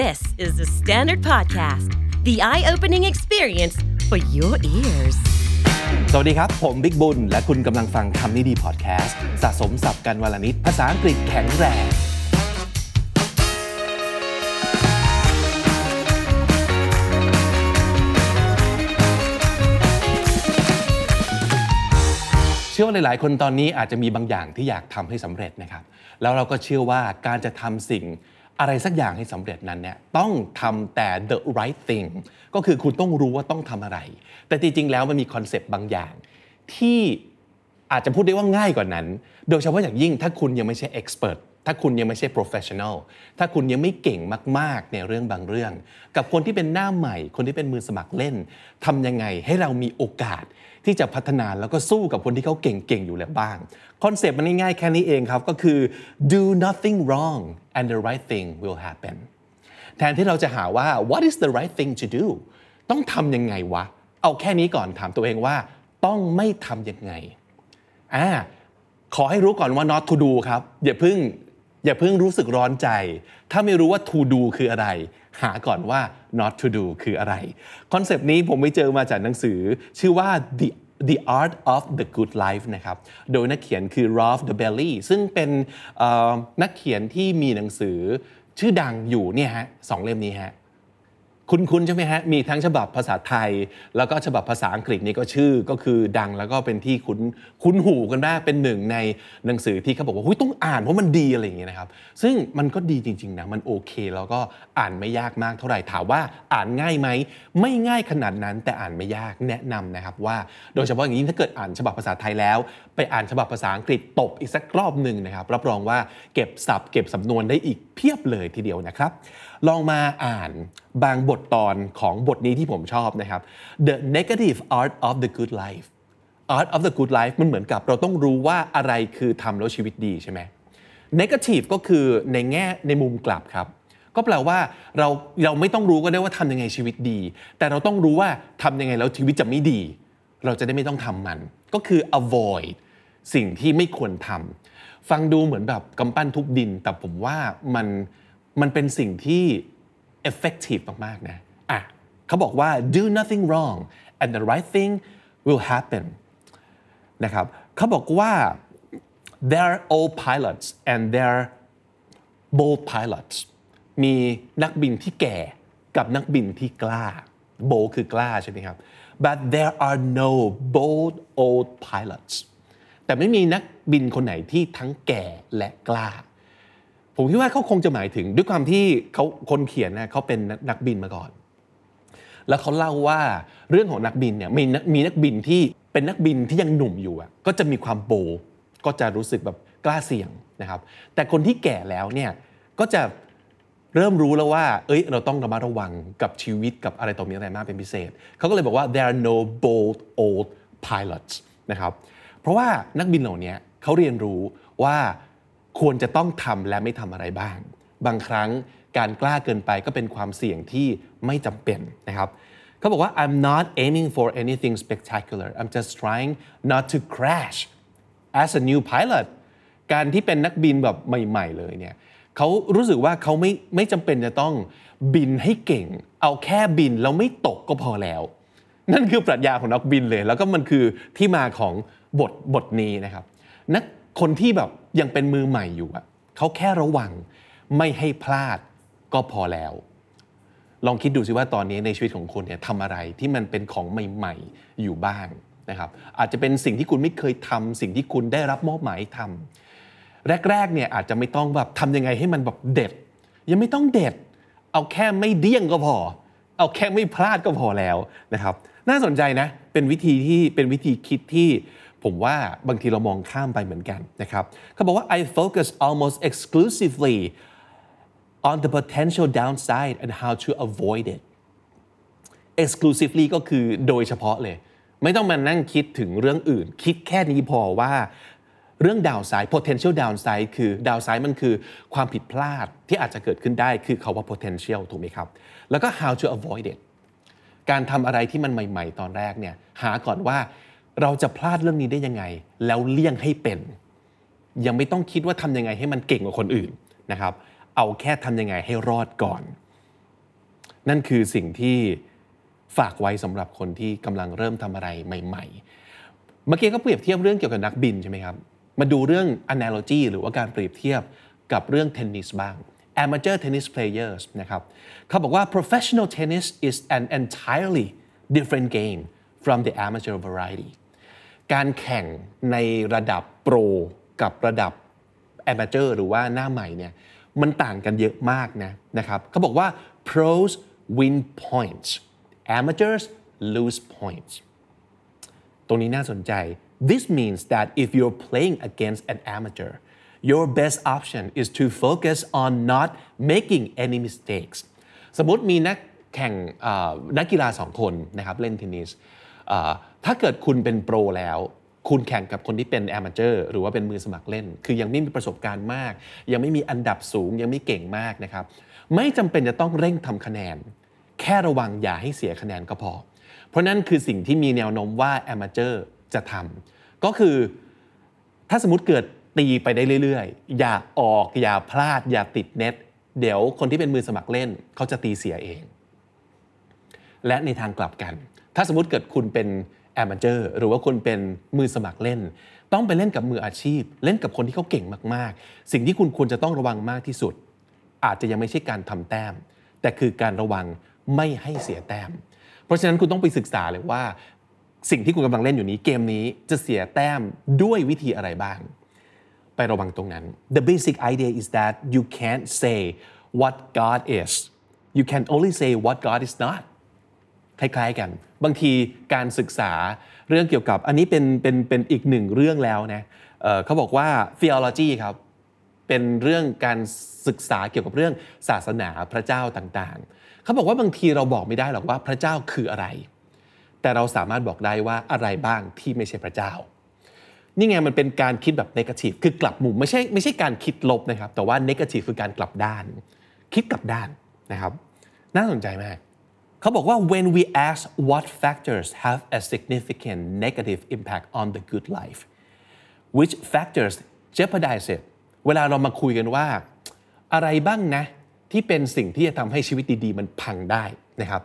This is the Standard Podcast, the eye opening experience for your ears. สวัสดีครับ ผมบิ๊กบุญ และคุณกำลังฟังคำนี้ดีพอดแคสต์สะสมสับกันวลนิดภาษาอังกฤษแข็งแรง เชื่อว่าหลาย ๆ คนตอนนี้อาจจะมีบางอย่างที่อยากทำให้สำเร็จนะครับ แล้วเราก็เชื่อว่าการจะทำสิ่ง อะไรสักอย่างให้สำเร็จนั้นเนี่ยต้องทำแต่ the right thing ก็คือคุณต้องรู้ว่าต้องทำอะไร แต่จริงๆ แล้วมันมีคอนเซปต์บางอย่าง ที่อาจจะพูดได้ว่าง่ายกว่านั้น โดยเฉพาะอย่างยิ่งถ้าคุณยังไม่ใช่ expert ถ้าคุณยังไม่ใช่ professional ถ้าคุณยังไม่เก่งมากๆ ในเรื่องบางเรื่อง กับคนที่เป็นหน้าใหม่ คนที่เป็นมือสมัครเล่นทำยังไงให้เรามีโอกาส ที่จะพัฒนาแล้วก็สู้กับคนที่เขาเก่งๆ อยู่แล้วบ้างconcept มันง่ายๆแค่นี้เองครับ ก็คือ do nothing wrong and the right thing will happen แทนที่เราจะหาว่า what is the right thing to do ต้องทำยังไงวะ เอาแค่นี้ก่อนถามตัวเองว่า ต้องไม่ทำยังไงอ่าขอให้รู้ก่อนว่า not to do ครับอย่าเพิ่ง อย่าเพิ่งรู้สึกร้อนใจ ถ้าไม่รู้ว่า to do คืออะไร หาก่อนว่า not to do คืออะไร concept นี้ผมไปเจอมาจากหนังสือ ชื่อว่า the The Art of the Good Life นะครับ โดยนักเขียนคือ Rolf d e b e l l y ซึ่งเป็นนักเขียนที่มีหนังสือชื่อดังอยู่เนี่ยฮะสองเล่มนี้ฮะ คุ้นๆใช่ไหมฮะ มีทั้งฉบับภาษาไทย แล้วก็ฉบับภาษาอังกฤษนี่ก็ชื่อก็คือดังแล้วก็เป็นที่คุ้นคุ้นหูกันมากเป็นหนึ่งในหนังสือที่เขาบอกว่าหุ้ยต้องอ่านเพราะมันดีอะไรอย่างเงี้ยนะครับ ซึ่งมันก็ดีจริงๆนะมันโอเค แล้วก็อ่านไม่ยากมากเท่าไหร่ถามว่าอ่านง่ายไหมไม่ง่ายขนาดนั้นแต่อ่านไม่ยากแนะนำนะครับว่า โดยเฉพาะอย่างยิ่งถ้าเกิดอ่านฉบับภาษาไทยแล้ว ไปอ่านฉบับภาษาอังกฤษตบอีกสักรอบหนึ่งนะครับรับรองว่าเก็บศัพท์เก็บสำนวนได้อีกเพียบเลยทีเดียวนะครับ ลองมาอ่านบางบทตอนของบทนี้ที่ผมชอบนะครับ The Negative Art of the Good Life Art of the Good Life มันเหมือนกับเราต้องรู้ว่าอะไรคือทำแล้วชีวิตดีใช่ไหม Negative ก็คือในแง่ในมุมกลับครับ ก็แปลว่าเราเราไม่ต้องรู้ก็ได้ว่าทำยังไงชีวิตดี แต่เราต้องรู้ว่าทำยังไงแล้วชีวิตจะไม่ดี เราจะได้ไม่ต้องทำมัน ก็คือ avoid สิ่งที่ไม่ควรทำฟังดูเหมือนแบบกำปั้นทุบดิน แต่ผมว่ามัน มันเป็นสิ่งที่ effective มากๆนะอะเขาบอกว่า do nothing wrong and the right thing will happen นะครับเขาบอกว่า there are old pilots and there are bold pilots มีนักบินที่แก่กับนักบินที่กล้า bold คือกล้าใช่ไหมครับ but there are no bold old pilots แต่ไม่มีนักบินคนไหนที่ทั้งแก่และกล้า ผมคิดว่าเขาคงจะหมายถึงด้วยความที่เขาคนเขียนนะเขาเป็นนักบินมาก่อน แล้วเขาเล่าว่าเรื่องของนักบินเนี่ยมีนักมีนักบินที่เป็นนักบินที่ยังหนุ่มอยู่อะก็จะมีความโบก็จะรู้สึกแบบกล้าเสี่ยงนะครับ แต่คนที่แก่แล้วเนี่ยก็จะเริ่มรู้แล้วว่า เอ้ย เราต้องระมัดระวังกับชีวิตกับอะไรต่อมีอะไรมากเป็นพิเศษ เขาก็เลยบอกว่า there are no bold old pilots นะครับ เพราะว่านักบินเหล่านี้เขาเรียนรู้ว่า ควรจะต้องทำและไม่ทำอะไรบ้าง บางครั้งการกล้าเกินไปก็เป็นความเสี่ยงที่ไม่จำเป็นนะครับเขาบอกว่า I'm not aiming for anything spectacular I'm just trying not to crash as a new pilot การที่เป็นนักบินแบบใหม่ ๆ เลยเนี่ยเขารู้สึกว่าเขาไม่ไม่จำเป็นจะต้องบินให้เก่ง เอาแค่บินแล้วไม่ตกก็พอแล้ว นั่นคือปรัชญาของนักบินเลย แล้วก็มันคือที่มาของบทบทนี้นะครับ นัก คนที่แบบยังเป็นมือใหม่อยู่อะเขาแค่ระวังไม่ให้พลาดก็พอแล้ว ลองคิดดูสิว่าตอนนี้ในชีวิตของคุณเนี่ยทำอะไรที่มันเป็นของใหม่ ๆ อยู่บ้างนะครับ อาจจะเป็นสิ่งที่คุณไม่เคยทำสิ่งที่คุณได้รับมอบหมายทำแรกๆเนี่ยอาจจะไม่ต้องแบบทำยังไงให้มันแบบเด็ด ยังไม่ต้องเด็ด เอาแค่ไม่เดี้ยงก็พอ เอาแค่ไม่พลาดก็พอแล้วนะครับ น่าสนใจนะเป็นวิธีที่เป็นวิธีคิดที่ ผมว่าบางทีเรามองข้ามไปเหมือนกันนะครับเขาบอกว่า I focus almost exclusively on the potential downside and how to avoid it exclusively ก็คือโดยเฉพาะเลย ไม่ต้องมานั่งคิดถึงเรื่องอื่น คิดแค่นี้พอว่าเรื่อง downside potential downside คือ downside มันคือความผิดพลาดที่อาจจะเกิดขึ้นได้คือคาว่า potential ถูกไหมครับ แล้วก็ how to avoid it การทำอะไรที่มันใหม่ ๆ ตอนแรกเนี่ยหาก่อนว่า เราจะพลาดเรื่องนี้ได้ยังไง แล้วเลี่ยงให้เป็น ยังไม่ต้องคิดว่าทำยังไงให้มันเก่งกว่าคนอื่นนะครับ เอาแค่ทำยังไงให้รอดก่อน นั่นคือสิ่งที่ฝากไว้สำหรับคนที่กำลังเริ่มทำอะไรใหม่ ๆ เมื่อกี้ก็เปรียบเทียบเรื่องเกี่ยวกับนักบินใช่ไหมครับ มาดูเรื่อง analogy หรือว่าการเปรียบเทียบกับเรื่องเทนนิสบ้าง amateur tennis players นะครับเขาบอกว่า professional tennis is an entirely different game from the amateur variety การแข่งในระดับโปรกับระดับ amateur หรือว่าหน้าใหม่เนี่ยมันต่างกันเยอะมากนะนะครับเขาบอกว่า pros win points amateurs lose points ตรงนี้น่าสนใจ this means that if you're playing against an amateur your best option is to focus on not making any mistakes สมมติมีนักแข่งนักกีฬาสองคนนะครับเล่นเทนนิส ถ้าเกิดคุณเป็นโปรแล้ว คุณแข่งกับคนที่เป็นแอมเจอร์หรือว่าเป็นมือสมัครเล่น คือยังไม่มีประสบการณ์มาก ยังไม่มีอันดับสูงยังไม่เก่งมากนะครับ ไม่จำเป็นจะต้องเร่งทำคะแนน แค่ระวังอย่าให้เสียคะแนนก็พอ เพราะนั่นคือสิ่งที่มีแนวโน้มว่าแอมเจอร์จะทำก็คือถ้าสมมติเกิดตีไปได้เรื่อยๆ อย่าออก อย่าพลาด อย่าติดเน็ต เดี๋ยวคนที่เป็นมือสมัครเล่น เขาจะตีเสียเอง และในทางกลับกัน ถ้าสมมติเกิดคุณเป็น แอมเจอร์หรือว่าคุณเป็นมือสมัครเล่น ต้องไปเล่นกับมืออาชีพ เล่นกับคนที่เขาเก่งมากๆ สิ่งที่คุณควรจะต้องระวังมากที่สุด อาจจะยังไม่ใช่การทำแต้ม แต่คือการระวังไม่ให้เสียแต้ม เพราะฉะนั้นคุณต้องไปศึกษาเลยว่า สิ่งที่คุณกำลังเล่นอยู่นี้เกมนี้จะเสียแต้มด้วยวิธีอะไรบ้าง ไประวังตรงนั้น the basic idea is that you can't say what God is you can only say what God is not คล้ายๆกัน บางทีการศึกษาเรื่องเกี่ยวกับ อันนี้เป็นเป็นเป็นอีกหนึ่งเรื่องแล้วนะเเขาบอกว่า theology ครับเป็นเรื่องการศึกษาเกี่ยวกับเรื่องศาสนาพระเจ้าต่างๆ เขาบอกว่าบางทีเราบอกไม่ได้หรอกว่าพระเจ้าคืออะไร แต่เราสามารถบอกได้ว่าอะไรบ้างที่ไม่ใช่พระเจ้า นี่ไงมันเป็นการคิดแบบ negative คือกลับมุมไม่ใช่ไม่ใช่การคิดลบนะครับ แต่ว่า negative คือการกลับด้าน คิดกลับด้านนะครับ น่าสนใจมาก เขาบอกว่า when we ask what factors have a significant negative impact on the good life which factors jeopardize it เวลาเรามาคุยกันว่า อะไรบ้างนะ ที่เป็นสิ่งที่จะทำให้ชีวิตดีๆ มันพังได้นะครับ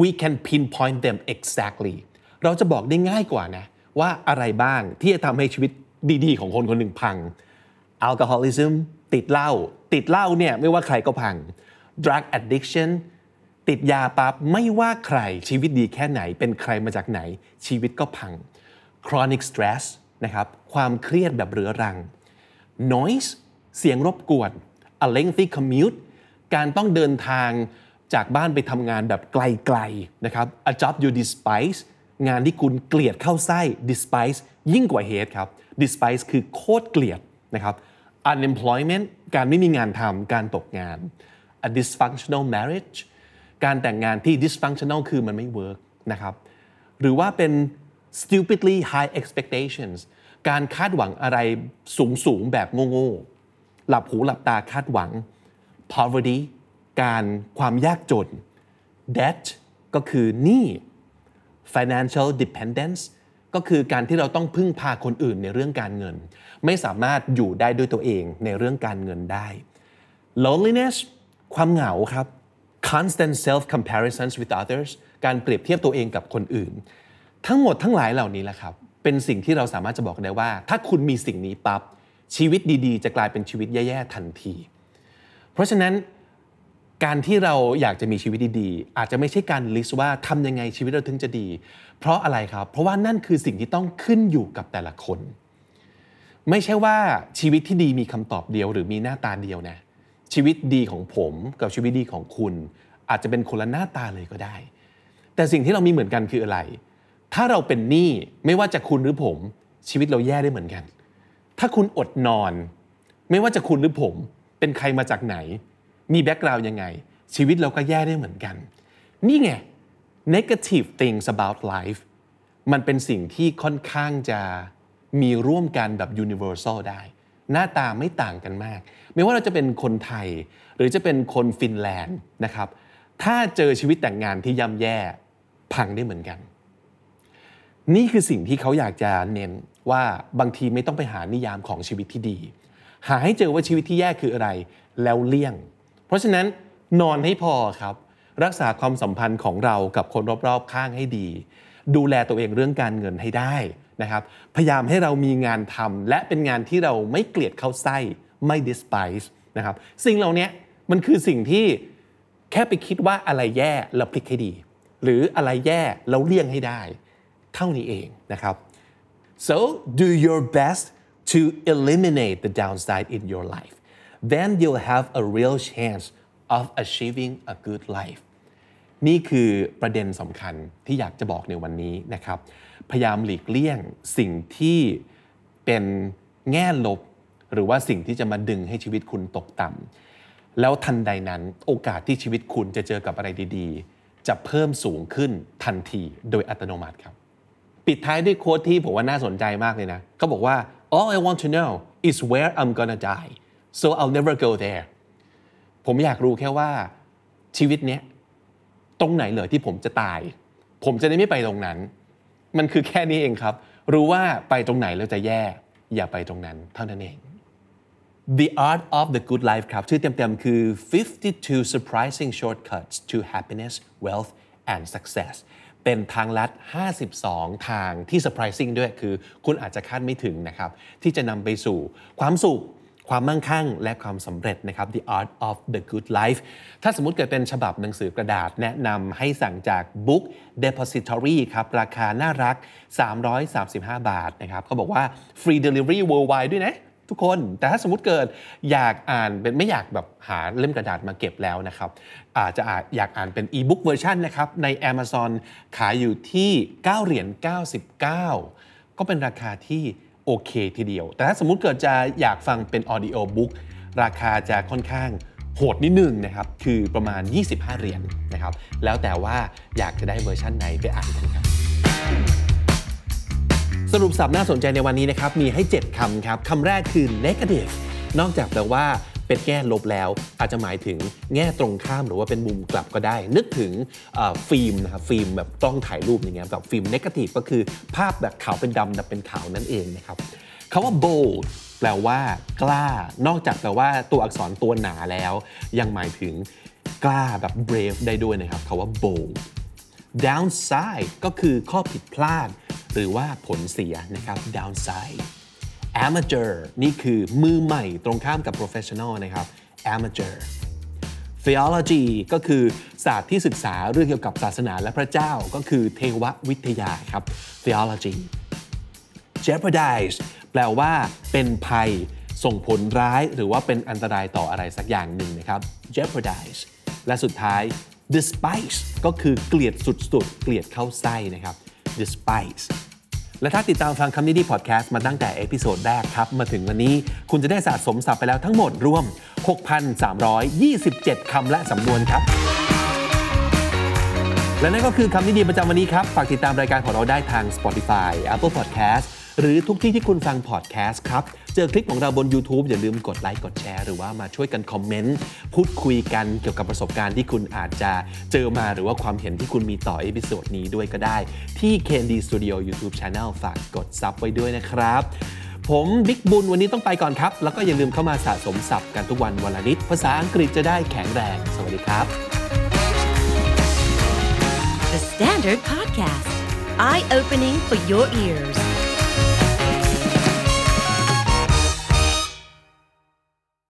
we can pinpoint them exactly เราจะบอกได้ง่ายกว่านะ ว่าอะไรบ้างที่จะทำให้ชีวิตดีๆ ของคนคนหนึ่งพัง alcoholism ติดเหล้าติดเหล้าเนี่ยไม่ว่าใครก็พัง drug addiction ติดยาปั๊บไม่ว่าใครชีวิตดีแค่ไหน เป็นใครมาจากไหน ชีวิตก็พัง chronic stress นะครับความเครียดแบบเรื้อรัง noise เสียงรบกวน a lengthy commute การต้องเดินทางจากบ้านไปทำงานแบบไกลๆนะครับ a job you despise งานที่คุณเกลียดเข้าไส้ despise ยิ่งกว่า hate ครับ despise คือโคตรเกลียดนะครับ unemployment การไม่มีงานทำการตกงาน a dysfunctional marriage การแต่งงานที่ dysfunctional คือมันไม่ work นะครับหรือว่าเป็น stupidly high expectations การคาดหวังอะไรสูงสูงแบบโง่ๆหลับหูหลับตาคาดหวัง poverty การความยากจน debt ก็คือหนี้ financial dependence ก็คือการที่เราต้องพึ่งพาคนอื่นในเรื่องการเงิน ไม่สามารถอยู่ได้ด้วยตัวเองในเรื่องการเงินได้ loneliness ความเหงาครับ constant self comparisons with others การเปรียบเทียบตัวเองกับคนอื่น ทั้งหมดทั้งหลายเหล่านี้แหละครับ เป็นสิ่งที่เราสามารถจะบอกได้ว่า ถ้าคุณมีสิ่งนี้ปับ๊บชีวิตดีๆ จะกลายเป็นชีวิตแย่ๆทันที เพราะฉะนั้นการที่เราอยากจะมีชีวิตดีๆ อาจจะไม่ใช่การลิสต์ว่าทำยังไงชีวิตเราถึงจะดี เพราะอะไรครับ เพราะว่านั่นคือสิ่งที่ต้องขึ้นอยู่กับแต่ละคน ไม่ใช่ว่าชีวิตที่ดีมีคำตอบเดียว หรือมีหน้าตาเดียวนะ ชีวิตดีของผมกับชีวิตดีของคุณ อาจจะเป็นคนละหน้าตาเลยก็ได้ แต่สิ่งที่เรามีเหมือนกันคืออะไร ถ้าเราเป็นหนี้ไม่ว่าจะคุณหรือผม ชีวิตเราแย่ได้เหมือนกัน ถ้าคุณอดนอน ไม่ว่าจะคุณหรือผม เป็นใครมาจากไหน มี background ยังไง ชีวิตเราก็แย่ได้เหมือนกัน นี่ไง negative things about life มันเป็นสิ่งที่ค่อนข้างจะมีร่วมกันแบบ universal ได้ หน้าตาไม่ต่างกันมาก ไม่ว่าเราจะเป็นคนไทย หรือจะเป็นคนฟินแลนด์นะครับ ถ้าเจอชีวิตแต่งงานที่ย่ำแย่พังได้เหมือนกัน นี่คือสิ่งที่เขาอยากจะเน้นว่าบางทีไม่ต้องไปหานิยามของชีวิตที่ดี หาให้เจอว่าชีวิตที่แย่คืออะไรแล้วเลี่ยง เพราะฉะนั้นนอนให้พอครับ รักษาความสัมพันธ์ของเรากับคนรอบๆข้างให้ดี ดูแลตัวเองเรื่องการเงินให้ได้ นะครับพยายามให้เรามีงานทำและเป็นงานที่เราไม่เกลียดเข้าไส้ไม่ despise นะครับสิ่งเหล่านี้มันคือสิ่งที่แค่ไปคิดว่าอะไรแย่เราพลิกให้ดี หรืออะไรแย่เราเลี่ยงให้ได้เท่านี้เองนะครับ so do your best to eliminate the downside in your life then you'll have a real chance of achieving a good life นี่คือประเด็นสำคัญที่อยากจะบอกในวันนี้นะครับ พยายามหลีกเลี่ยงสิ่งที่เป็นแง่ลบ หรือว่าสิ่งที่จะมาดึงให้ชีวิตคุณตกต่ำแล้วทันใดนั้นโอกาสที่ชีวิตคุณจะเจอกับอะไรดีๆ จะเพิ่มสูงขึ้นทันทีโดยอัตโนมัติครับ ปิดท้ายด้วยโค้ดที่ผมว่าน่าสนใจมากเลยนะเขาบอกว่า all I want to know is where I'm gonna die so I'll never go there ผมอยากรู้แค่ว่าชีวิตเนี้ยตรงไหนเหรอที่ผมจะตาย ผมจะได้ไม่ไปตรงนั้น มันคือแค่นี้เองครับ รู้ว่าไปตรงไหนแล้วจะแย่ อย่าไปตรงนั้นเท่านั้นเอง The Art of the Good Life ครับ ชื่อเต็มๆ คือ 52 surprising shortcuts to happiness wealth and success เป็นทางลัด 52 ทางที่ surprising ด้วย คือคุณอาจจะคาดไม่ถึงนะครับ ที่จะนำไปสู่ความสุข ความมั่งคั่งและความสำเร็จนะครับ The Art of the Good Life ถ้าสมมติเกิดเป็นฉบับหนังสือกระดาษแนะนำให้สั่งจาก Book Depository ครับ ราคาน่ารัก 335 บาทนะครับเขาบอกว่า Free Delivery worldwide ด้วยนะทุกคน แต่ถ้าสมมติเกิดอยากอ่านเป็นไม่อยากแบบหาเล่มกระดาษมาเก็บแล้วนะครับอาจจะอาจอยากอ่านเป็น e-book version นะครับใน Amazon ขายอยู่ที่ 9 เหรียญ 99 ก็เป็นราคาที่ โอเคทีเดียว แต่ถ้าสมมุติเกิดจะอยากฟังเป็น audiobook ราคาจะค่อนข้างโหดนิดนึงนะครับ คือประมาณ 25 เหรียญนะครับ แล้วแต่ว่าอยากจะได้เวอร์ชันไหนไปอ่านกันครับ สรุปศัพท์น่าสนใจในวันนี้นะครับ มีให้ 7 คำครับ คำแรกคือ negative นอกจากแปลว่า เป็นแง่ลบแล้ว อาจจะหมายถึงแง่ตรงข้ามหรือว่าเป็นมุมกลับก็ได้ นึกถึงฟิล์มนะครับฟิล์มแบบกล้องถ่ายรูปอย่างเงี้ยแบบฟิล์ม negative ก็คือภาพแบบขาวเป็นดำดำเป็นขาวนั่นเองนะครับคำว่า bold แปลว่ากล้า นอกจากแปลว่าตัวอักษรตัวหนาแล้ว ยังหมายถึงกล้าแบบ brave ได้ด้วยนะครับคำว่า bold downside ก็คือข้อผิดพลาด หรือว่าผลเสียนะครับ downside amateur นี่คือมือใหม่ตรงข้ามกับ professional นะครับ amateur theology ก็คือศาสตร์ที่ศึกษาเรื่องเกี่ยวกับศาสนาและพระเจ้าก็คือเทววิทยาครับ theology jeopardize แปลว่าเป็นภัย ส่งผลร้ายหรือว่าเป็นอันตรายต่ออะไรสักอย่างหนึ่งนะครับ jeopardize และสุดท้าย despise ก็คือเกลียดสุดๆ เกลียดเข้าไส้นะครับ despise และถ้าติดตามฟังคำนี้ดีพอดแคสต์มาตั้งแต่ episode แรกครับ มาถึงวันนี้คุณจะได้สะสมศัพท์ไปแล้วทั้งหมดรวม 6,327 คำและสำนวนครับ และนั่นก็คือคำนี้ดีประจำวันนี้ครับ ฝากติดตามรายการของเราได้ทาง Spotify Apple Podcast หรือทุกที่ที่คุณฟัง podcast ครับ เจอคลิปของเราบน YouTube อย่าลืมกดไลค์กดแชร์หรือว่ามาช่วยกันคอมเมนต์พูดคุยกันเกี่ยวกับประสบการณ์ที่คุณอาจจะเจอมาหรือว่าความเห็นที่คุณมีต่อ episode นี้ด้วยก็ได้ ที่ KND Studio YouTube Channel ฝากกด sub ไว้ด้วยนะครับผมบิ๊กบุญวันนี้ต้องไปก่อนครับ แล้วก็อย่าลืมเข้ามาสะสมศัพท์กันทุกวันวันละนิด ภาษาอังกฤษจะได้แข็งแรง สวัสดีครับ The Standard Podcast, eye opening for your ears.